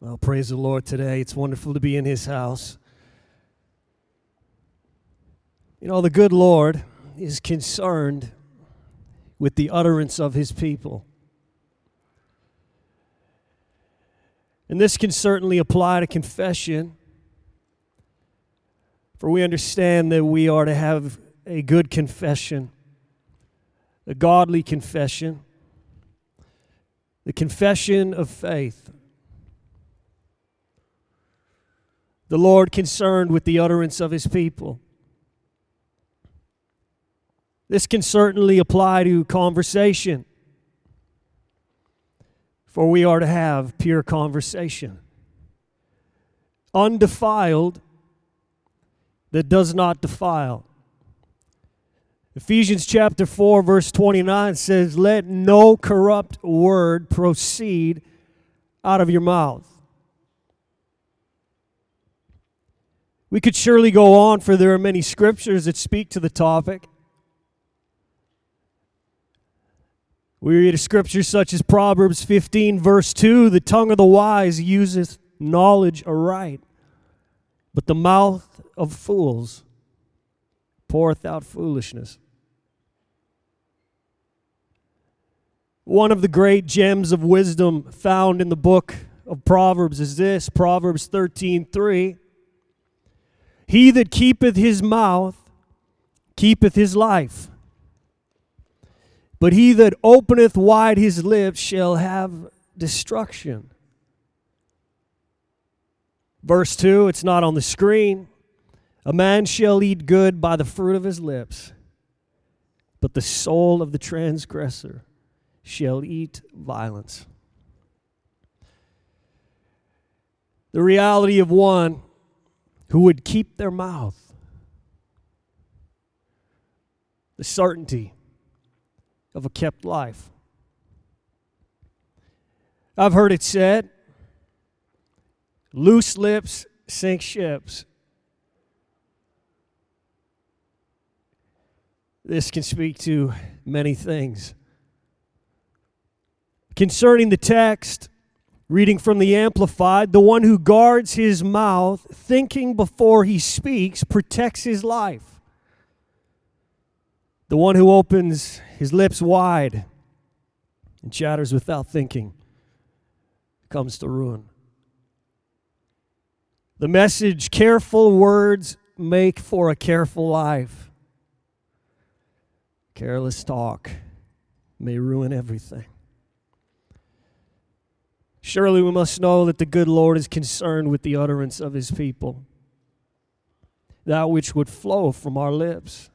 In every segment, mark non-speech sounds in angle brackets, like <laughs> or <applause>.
Well, praise the Lord today. It's wonderful to be in His house. You know, the good Lord is concerned with the utterance of His people. And this can certainly apply to confession, for we understand that we are to have a good confession, a godly confession, the confession of faith. The Lord concerned with the utterance of his people. This can certainly apply to conversation, for we are to have pure conversation, undefiled that does not defile. Ephesians chapter 4, verse 29 says, Let no corrupt word proceed out of your mouth We could surely go on, for there are many scriptures that speak to the topic. We read a scripture such as Proverbs 15, verse 2 The tongue of the wise useth knowledge aright, but the mouth of fools poureth out foolishness. One of the great gems of wisdom found in the book of Proverbs is this Proverbs 13, 3. He that keepeth his mouth keepeth his life. But he that openeth wide his lips shall have destruction. Verse 2, it's not on the screen. A man shall eat good by the fruit of his lips, but the soul of the transgressor shall eat violence. The reality of one who would keep their mouth. The certainty of a kept life. I've heard it said loose lips sink ships. This can speak to many things. Concerning the text, Reading from the Amplified, the one who guards his mouth, thinking before he speaks, protects his life. The one who opens his lips wide and chatters without thinking comes to ruin. The message careful words make for a careful life. Careless talk may ruin everything. Surely we must know that the good Lord is concerned with the utterance of his people, that which would flow from our lips,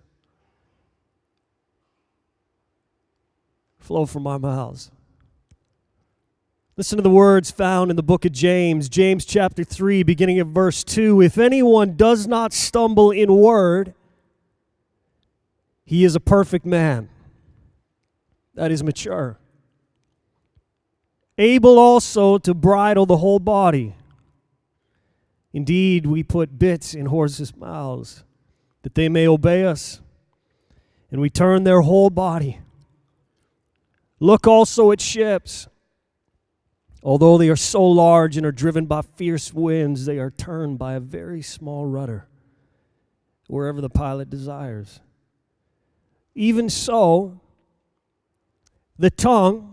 flow from our mouths. Listen to the words found in the book of James, James chapter 3, beginning of verse 2. If anyone does not stumble in word, he is a perfect man. That is mature able also to bridle the whole body. Indeed, we put bits in horses' mouths that they may obey us, and we turn their whole body. Look also at ships. Although they are so large and are driven by fierce winds, they are turned by a very small rudder wherever the pilot desires. Even so, the tongue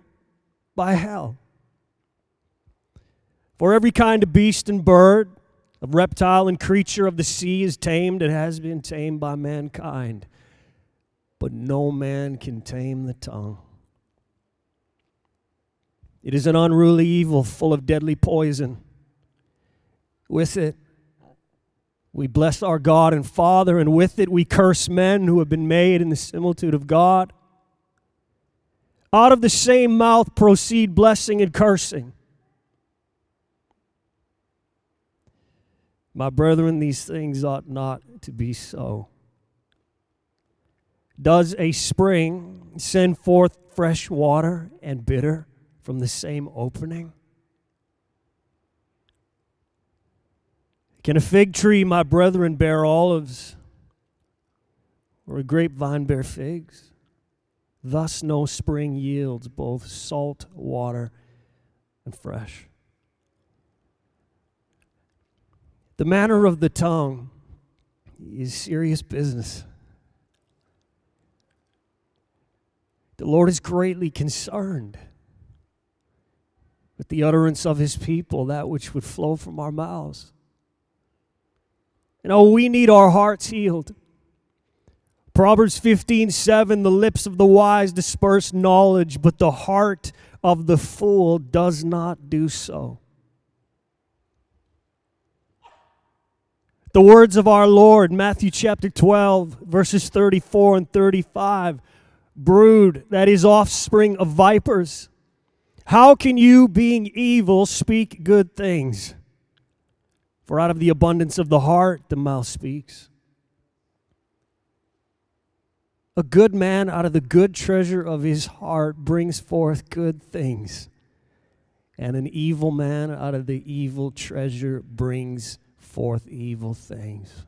by hell. For every kind of beast and bird, of reptile and creature of the sea is tamed and has been tamed by mankind. But no man can tame the tongue. It is an unruly evil full of deadly poison. With it, we bless our God and Father, and with it, we curse men who have been made in the similitude of God. Out of the same mouth proceed blessing and cursing. My brethren, these things ought not to be so. Does a spring send forth fresh water and bitter from the same opening? Can a fig tree, my brethren, bear olives, or a grapevine bear figs? Thus, no spring yields both salt water and fresh. The manner of the tongue is serious business. The Lord is greatly concerned with the utterance of his people, that which would flow from our mouths. And oh, we need our hearts healed. Proverbs 15 7 The lips of the wise disperse knowledge, but the heart of the fool does not do so. The words of our Lord, Matthew chapter 12, verses 34 and 35 brood that is offspring of vipers. How can you, being evil, speak good things? For out of the abundance of the heart, the mouth speaks. A good man out of the good treasure of his heart brings forth good things. And an evil man out of the evil treasure brings forth evil things.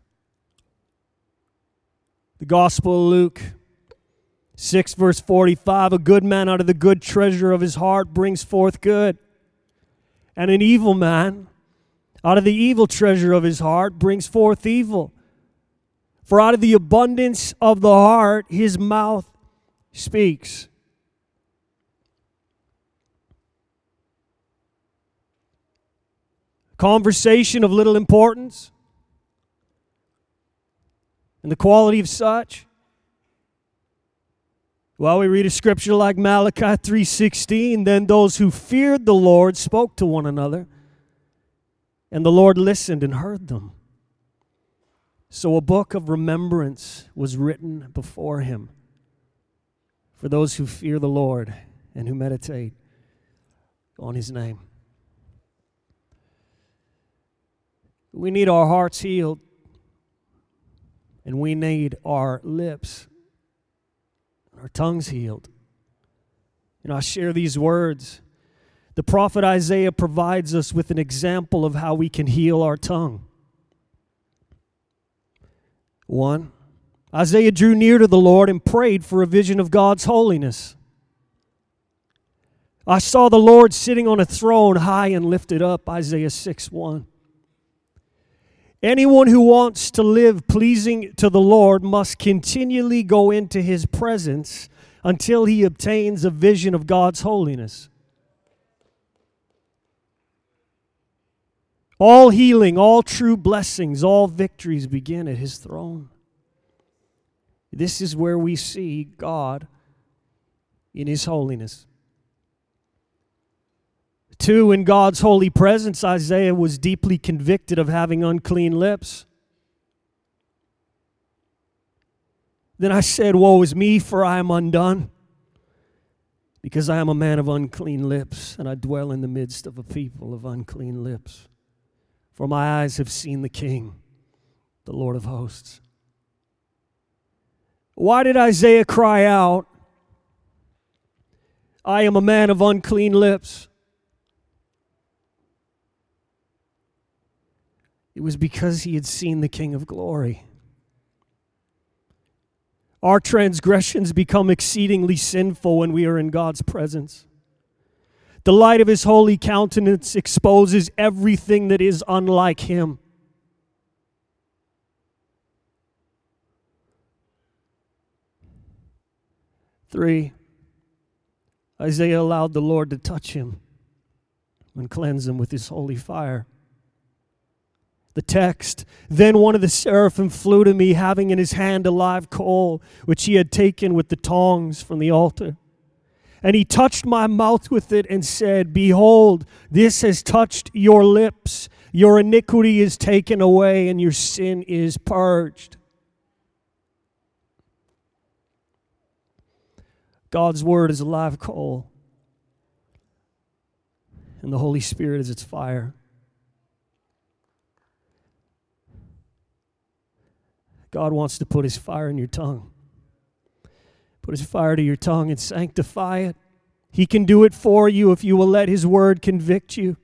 The Gospel of Luke 6 verse 45 A good man out of the good treasure of his heart brings forth good, and an evil man out of the evil treasure of his heart brings forth evil. For out of the abundance of the heart his mouth speaks. Conversation of little importance and the quality of such well, we read a scripture like Malachi 3:16, then those who feared the Lord spoke to one another, and the Lord listened and heard them. So a book of remembrance was written before him for those who fear the Lord and who meditate on his name. We need our hearts healed, and we need our lips our tongues healed. And I share these words. The prophet Isaiah provides us with an example of how we can heal our tongue. One, Isaiah drew near to the Lord and prayed for a vision of God's holiness. I saw the Lord sitting on a throne high and lifted up, Isaiah 6 1. Anyone who wants to live pleasing to the Lord must continually go into his presence until he obtains a vision of God's holiness. All healing, all true blessings, all victories begin at his throne. This is where we see God in his holiness. Two, in God's holy presence, Isaiah was deeply convicted of having unclean lips. Then I said, Woe is me, for I am undone, because I am a man of unclean lips, and I dwell in the midst of a people of unclean lips. For my eyes have seen the King, the Lord of hosts. Why did Isaiah cry out, I am a man of unclean lips? It was because he had seen the King of glory. Our transgressions become exceedingly sinful when we are in God's presence. The light of his holy countenance exposes everything that is unlike him. Three, Isaiah allowed the Lord to touch him and cleanse him with his holy fire the text. Then one of the seraphim flew to me, having in his hand a live coal, which he had taken with the tongs from the altar. And he touched my mouth with it and said, Behold, this has touched your lips. Your iniquity is taken away, and your sin is purged. God's word is a live coal, and the Holy Spirit is its fire. God wants to put his fire in your tongue. Put his fire to your tongue and sanctify it. He can do it for you if you will let his word convict you.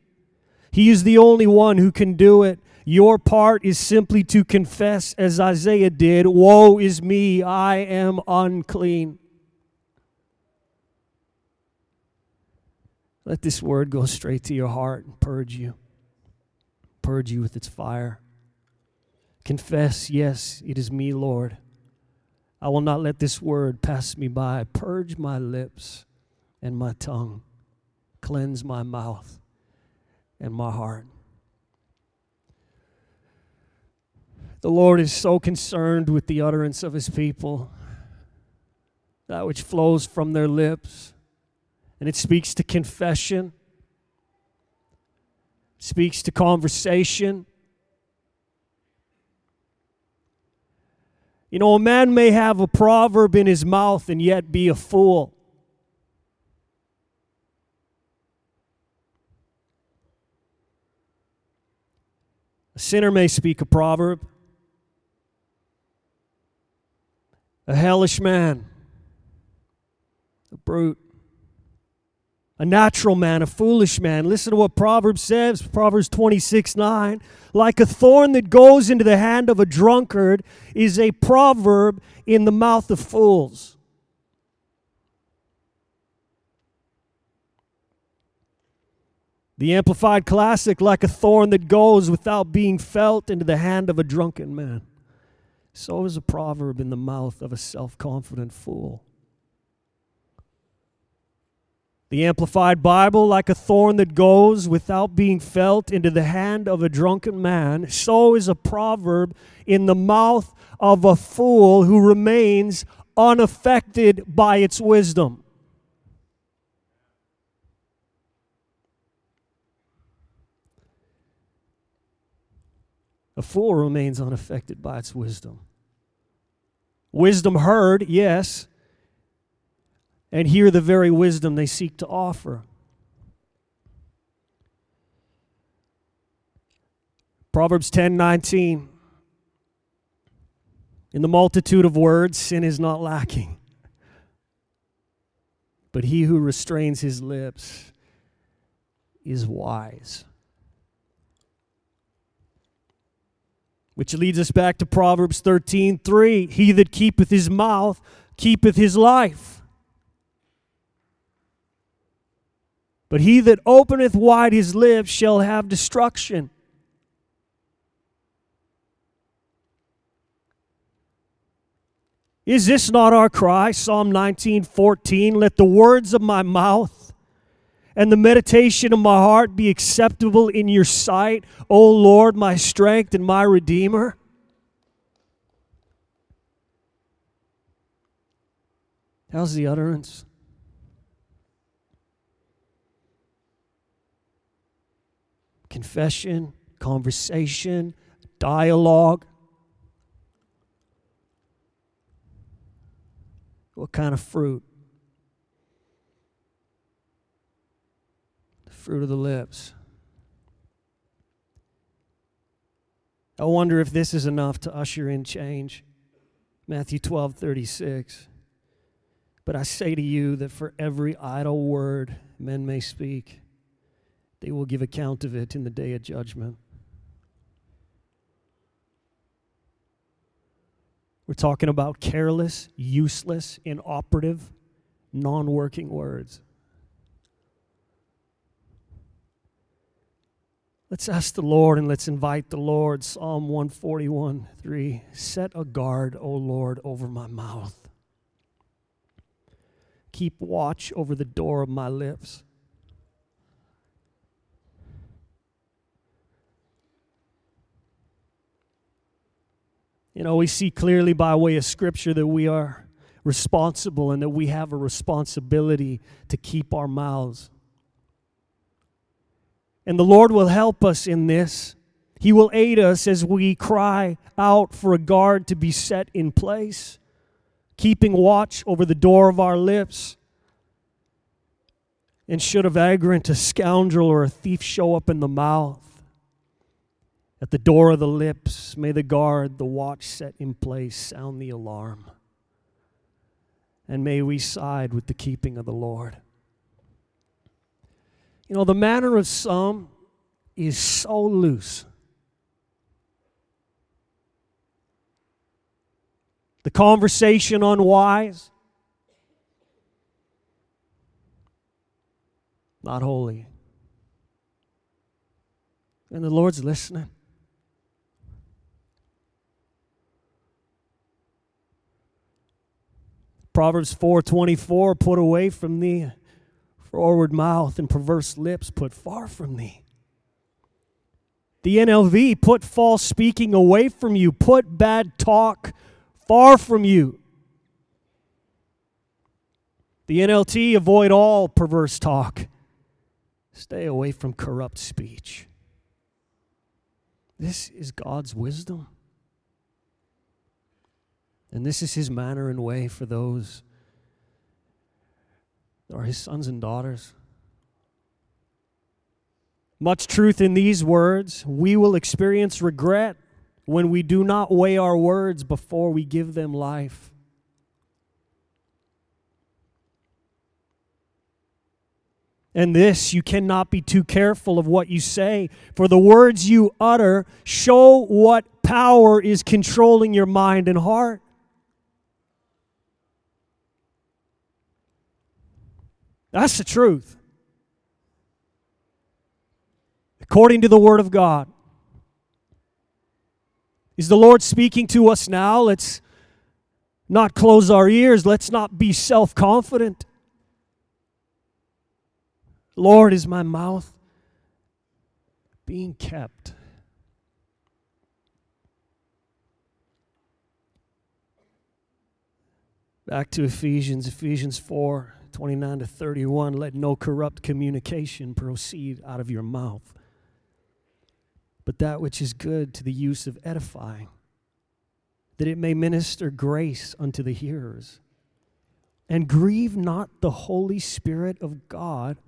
He is the only one who can do it. Your part is simply to confess, as Isaiah did Woe is me, I am unclean. Let this word go straight to your heart and purge you, purge you with its fire. Confess, yes, it is me, Lord. I will not let this word pass me by. Purge my lips and my tongue, cleanse my mouth and my heart. The Lord is so concerned with the utterance of his people, that which flows from their lips. And it speaks to confession, speaks to conversation. You know, a man may have a proverb in his mouth and yet be a fool. A sinner may speak a proverb. a hellish man, a brute, a natural man, a foolish man. Listen to what Proverbs says Proverbs 26 9. Like a thorn that goes into the hand of a drunkard is a proverb in the mouth of fools. The Amplified Classic, like a thorn that goes without being felt into the hand of a drunken man. So is a proverb in the mouth of a self confident fool. The Amplified Bible, like a thorn that goes without being felt into the hand of a drunken man, so is a proverb in the mouth of a fool who remains unaffected by its wisdom. A fool remains unaffected by its wisdom. Wisdom heard, yes, and hear the very wisdom they seek to offer. Proverbs 10 19. In the multitude of words, sin is not lacking. But he who restrains his lips is wise. Which leads us back to Proverbs 13 3. He that keepeth his mouth keepeth his life. But he that openeth wide his lips shall have destruction. Is this not our cry? Psalm 19 14. Let the words of my mouth and the meditation of my heart be acceptable in your sight, O Lord, my strength and my redeemer. How's the utterance? Confession, conversation, dialogue. What kind of fruit? The fruit of the lips. I wonder if this is enough to usher in change. Matthew 12, 36. But I say to you that for every idle word men may speak, they will give account of it in the day of judgment. We're talking about careless, useless, inoperative, non working words. Let's ask the Lord and let's invite the Lord. Psalm 141 3. Set a guard, O Lord, over my mouth. Keep watch over the door of my lips. You know, we see clearly by way of Scripture that we are responsible and that we have a responsibility to keep our mouths. And the Lord will help us in this. He will aid us as we cry out for a guard to be set in place, keeping watch over the door of our lips. And should a vagrant, a scoundrel, or a thief show up in the mouth, At the door of the lips, may the guard, the watch set in place, sound the alarm. And may we side with the keeping of the Lord. You know, the manner of some is so loose. The conversation unwise, not holy. And the Lord's listening. Proverbs 4:24 put away from thee forward mouth and perverse lips put far from thee. The NLV put false speaking away from you, put bad talk far from you. The NLT avoid all perverse talk. Stay away from corrupt speech. This is God's wisdom. And this is his manner and way for those that are his sons and daughters. Much truth in these words. We will experience regret when we do not weigh our words before we give them life. And this, you cannot be too careful of what you say, for the words you utter show what power is controlling your mind and heart. That's the truth. According to the Word of God. Is the Lord speaking to us now? Let's not close our ears. Let's not be self confident. Lord, is my mouth being kept? Back to Ephesians, Ephesians 4. 29 to 31 let no corrupt communication proceed out of your mouth, but that which is good to the use of edifying, that it may minister grace unto the hearers. And grieve not the Holy Spirit of God,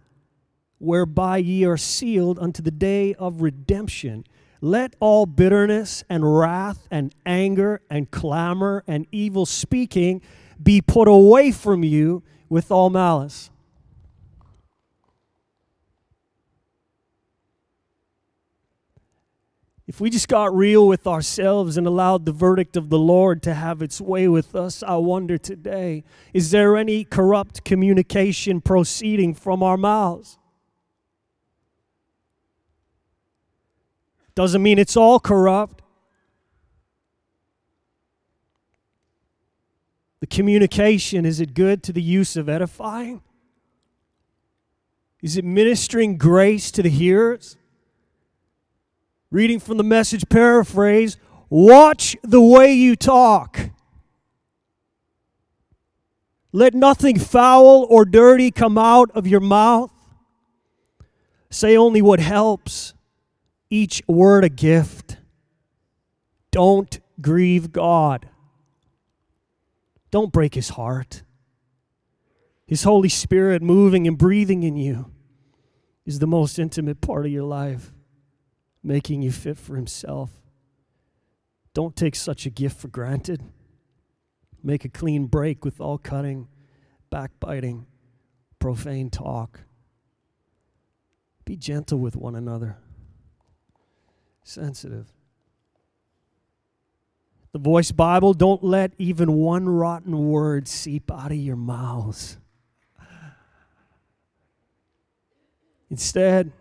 whereby ye are sealed unto the day of redemption. Let all bitterness and wrath and anger and clamor and evil speaking be put away from you with all malice. If we just got real with ourselves and allowed the verdict of the Lord to have its way with us, I wonder today is there any corrupt communication proceeding from our mouths? Doesn't mean it's all corrupt. The communication, is it good to the use of edifying? Is it ministering grace to the hearers? Reading from the message paraphrase watch the way you talk. Let nothing foul or dirty come out of your mouth. Say only what helps, each word a gift. Don't grieve God. Don't break his heart. His Holy Spirit moving and breathing in you is the most intimate part of your life, making you fit for himself. Don't take such a gift for granted. Make a clean break with all cutting, backbiting, profane talk. Be gentle with one another, sensitive. The Voice Bible, don't let even one rotten word seep out of your mouths. Instead,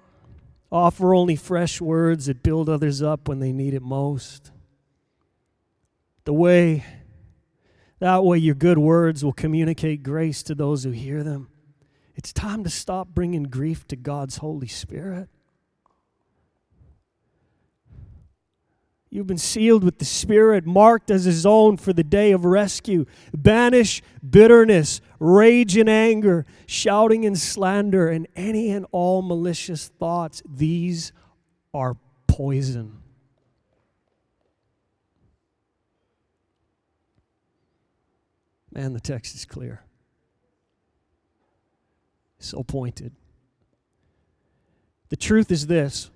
offer only fresh words that build others up when they need it most. The way, that way, your good words will communicate grace to those who hear them. It's time to stop bringing grief to God's Holy Spirit. You've been sealed with the Spirit, marked as His own for the day of rescue. Banish bitterness, rage and anger, shouting and slander, and any and all malicious thoughts. These are poison. Man, the text is clear. So pointed. The truth is this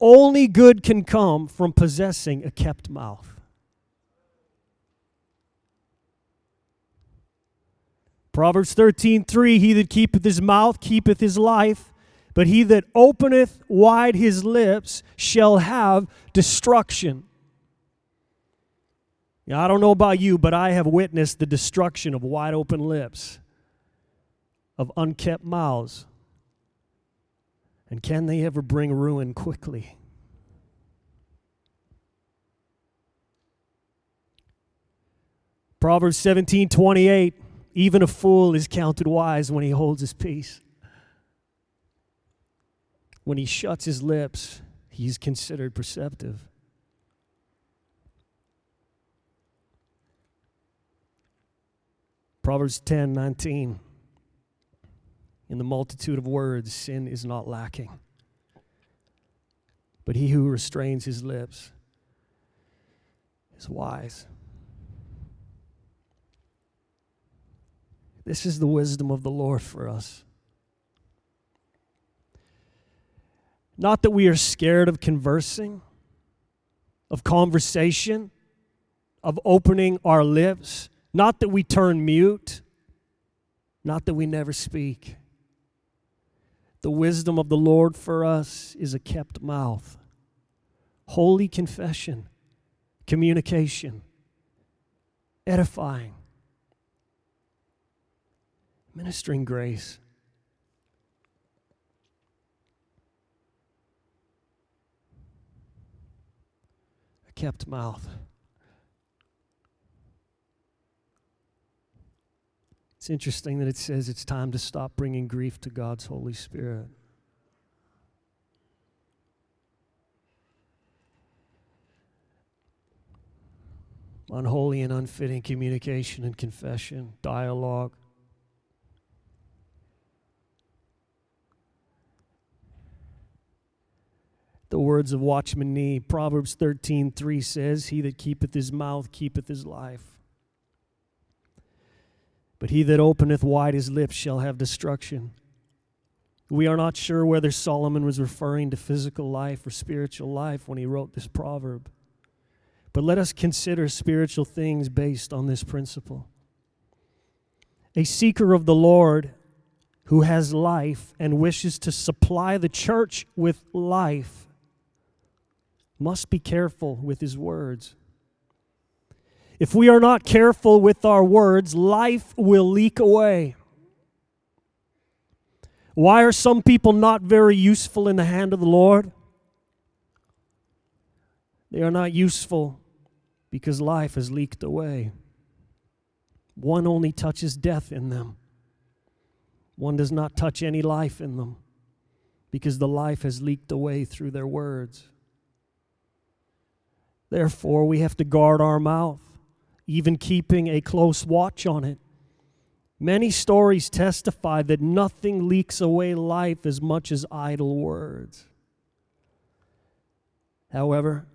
Only good can come from possessing a kept mouth. Proverbs 13, 3 He that keepeth his mouth keepeth his life, but he that openeth wide his lips shall have destruction. Now, I don't know about you, but I have witnessed the destruction of wide open lips, of unkept mouths. And can they ever bring ruin quickly? Proverbs 17 28 Even a fool is counted wise when he holds his peace. When he shuts his lips, he's considered perceptive. Proverbs 10 19. In the multitude of words, sin is not lacking. But he who restrains his lips is wise. This is the wisdom of the Lord for us. Not that we are scared of conversing, of conversation, of opening our lips, not that we turn mute, not that we never speak. The wisdom of the Lord for us is a kept mouth, holy confession, communication, edifying, ministering grace. A kept mouth. It's interesting that it says it's time to stop bringing grief to God's Holy Spirit. Unholy and unfitting communication and confession, dialogue. The words of Watchman Nee, Proverbs 13 3 says, He that keepeth his mouth keepeth his life. But he that openeth wide his lips shall have destruction. We are not sure whether Solomon was referring to physical life or spiritual life when he wrote this proverb. But let us consider spiritual things based on this principle. A seeker of the Lord who has life and wishes to supply the church with life must be careful with his words. If we are not careful with our words, life will leak away. Why are some people not very useful in the hand of the Lord? They are not useful because life has leaked away. One only touches death in them, one does not touch any life in them because the life has leaked away through their words. Therefore, we have to guard our mouth even keeping a close watch on it. Many stories testify that nothing leaks away life as much as idle words. However,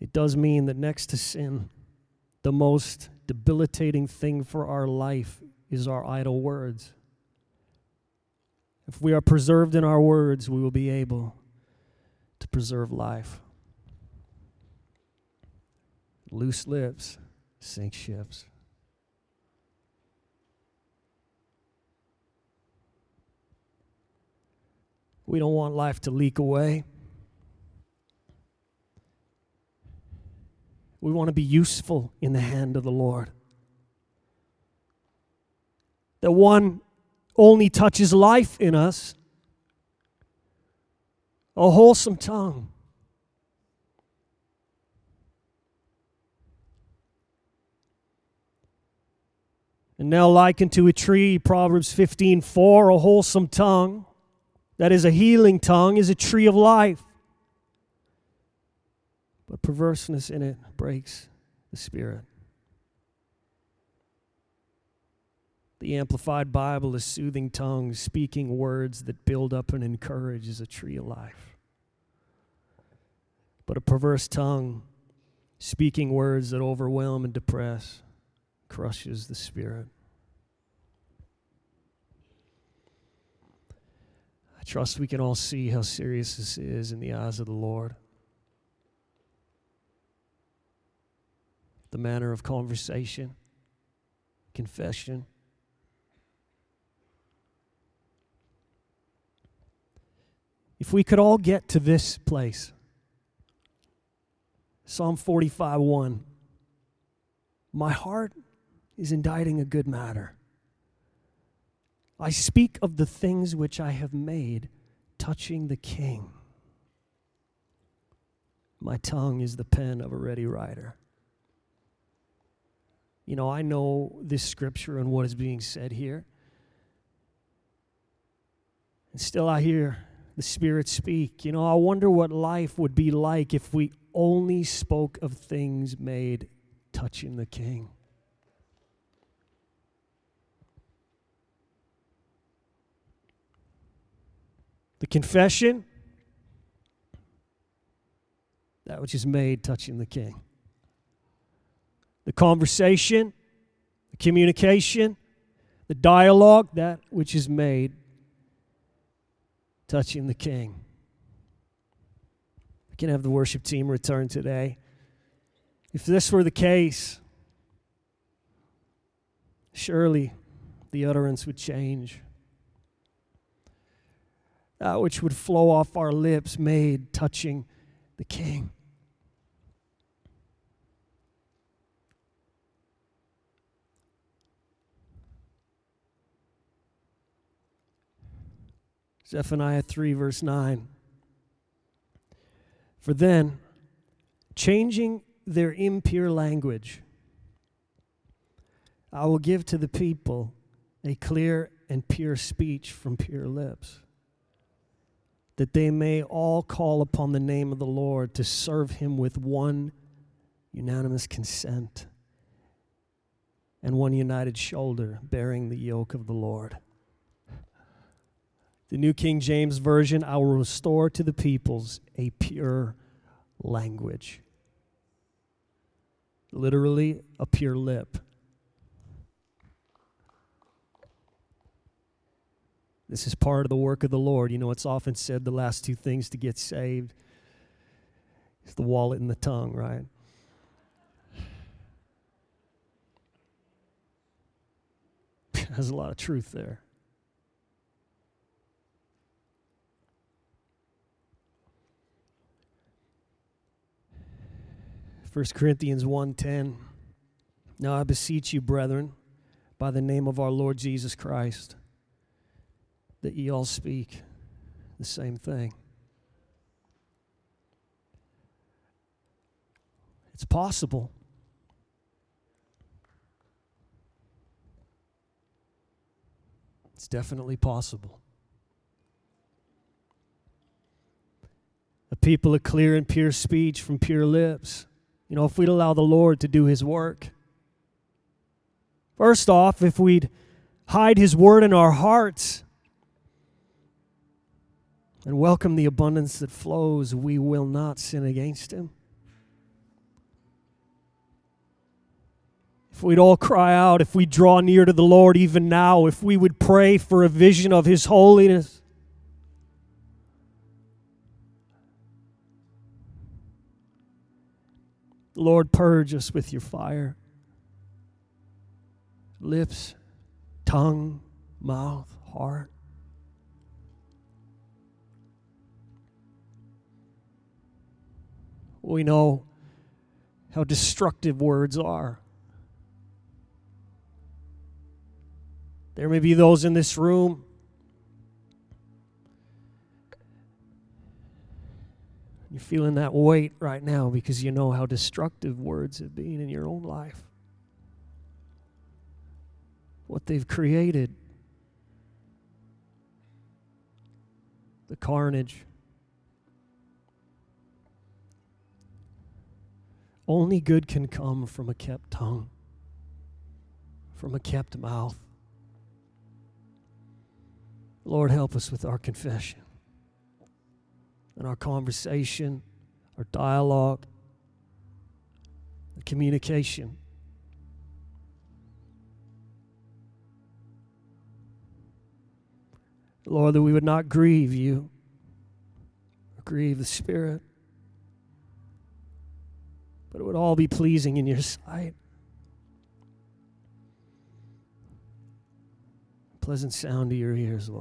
it does mean that next to sin, the most debilitating thing for our life is our idle words. If we are preserved in our words, we will be able to preserve life. Loose lips sink ships. We don't want life to leak away. We want to be useful in the hand of the Lord. That one only touches life in us, a wholesome tongue And now likened to a tree, Proverbs 15 4, a wholesome tongue, that is a healing tongue, is a tree of life. But perverseness in it breaks the spirit. The Amplified Bible is soothing tongues, speaking words that build up and encourage, is a tree of life. But a perverse tongue, speaking words that overwhelm and depress, crushes the spirit. I trust we can all see how serious this is in the eyes of the Lord. The manner of conversation, confession. If we could all get to this place, Psalm 45 1, my heart is inditing a good matter. I speak of the things which I have made touching the king. My tongue is the pen of a ready writer. You know, I know this scripture and what is being said here. And still, I hear the Spirit speak. You know, I wonder what life would be like if we only spoke of things made touching the King. The confession, that which is made touching the king. The conversation, the communication, the dialogue, that which is made touching the king. We can have the worship team return today. If this were the case, surely the utterance would change that which would flow off our lips made touching the King. Zephaniah 3, verse 9. For then, changing their impure language, I will give to the people a clear and pure speech from pure lips that they may all call upon the name of the Lord to serve him with one unanimous consent and one united shoulder bearing the yoke of the Lord. The New King James Version I will restore to the peoples a pure language. Literally, a pure lip. This is part of the work of the Lord. You know, it's often said the last two things to get saved is the wallet and the tongue, right? <laughs> There's a lot of truth there. First Corinthians 1:10 Now I beseech you brethren by the name of our Lord Jesus Christ that ye all speak the same thing. It's possible. It's definitely possible. A people of clear and pure speech from pure lips. You know, if we'd allow the Lord to do His work. First off, if we'd hide His word in our hearts, and welcome the abundance that flows, we will not sin against him. If we'd all cry out, if we draw near to the Lord even now, if we would pray for a vision of his holiness, Lord, purge us with your fire. Lips, tongue, mouth, heart. We know how destructive words are. There may be those in this room. You're feeling that weight right now because you know how destructive words have been in your own life. What they've created. The carnage. Only good can come from a kept tongue, from a kept mouth. Lord, help us with our confession and our conversation, our dialogue, the communication. Lord, that we would not grieve you or grieve the Spirit, but it would all be pleasing in your sight. Pleasant sound to your ears, Lord.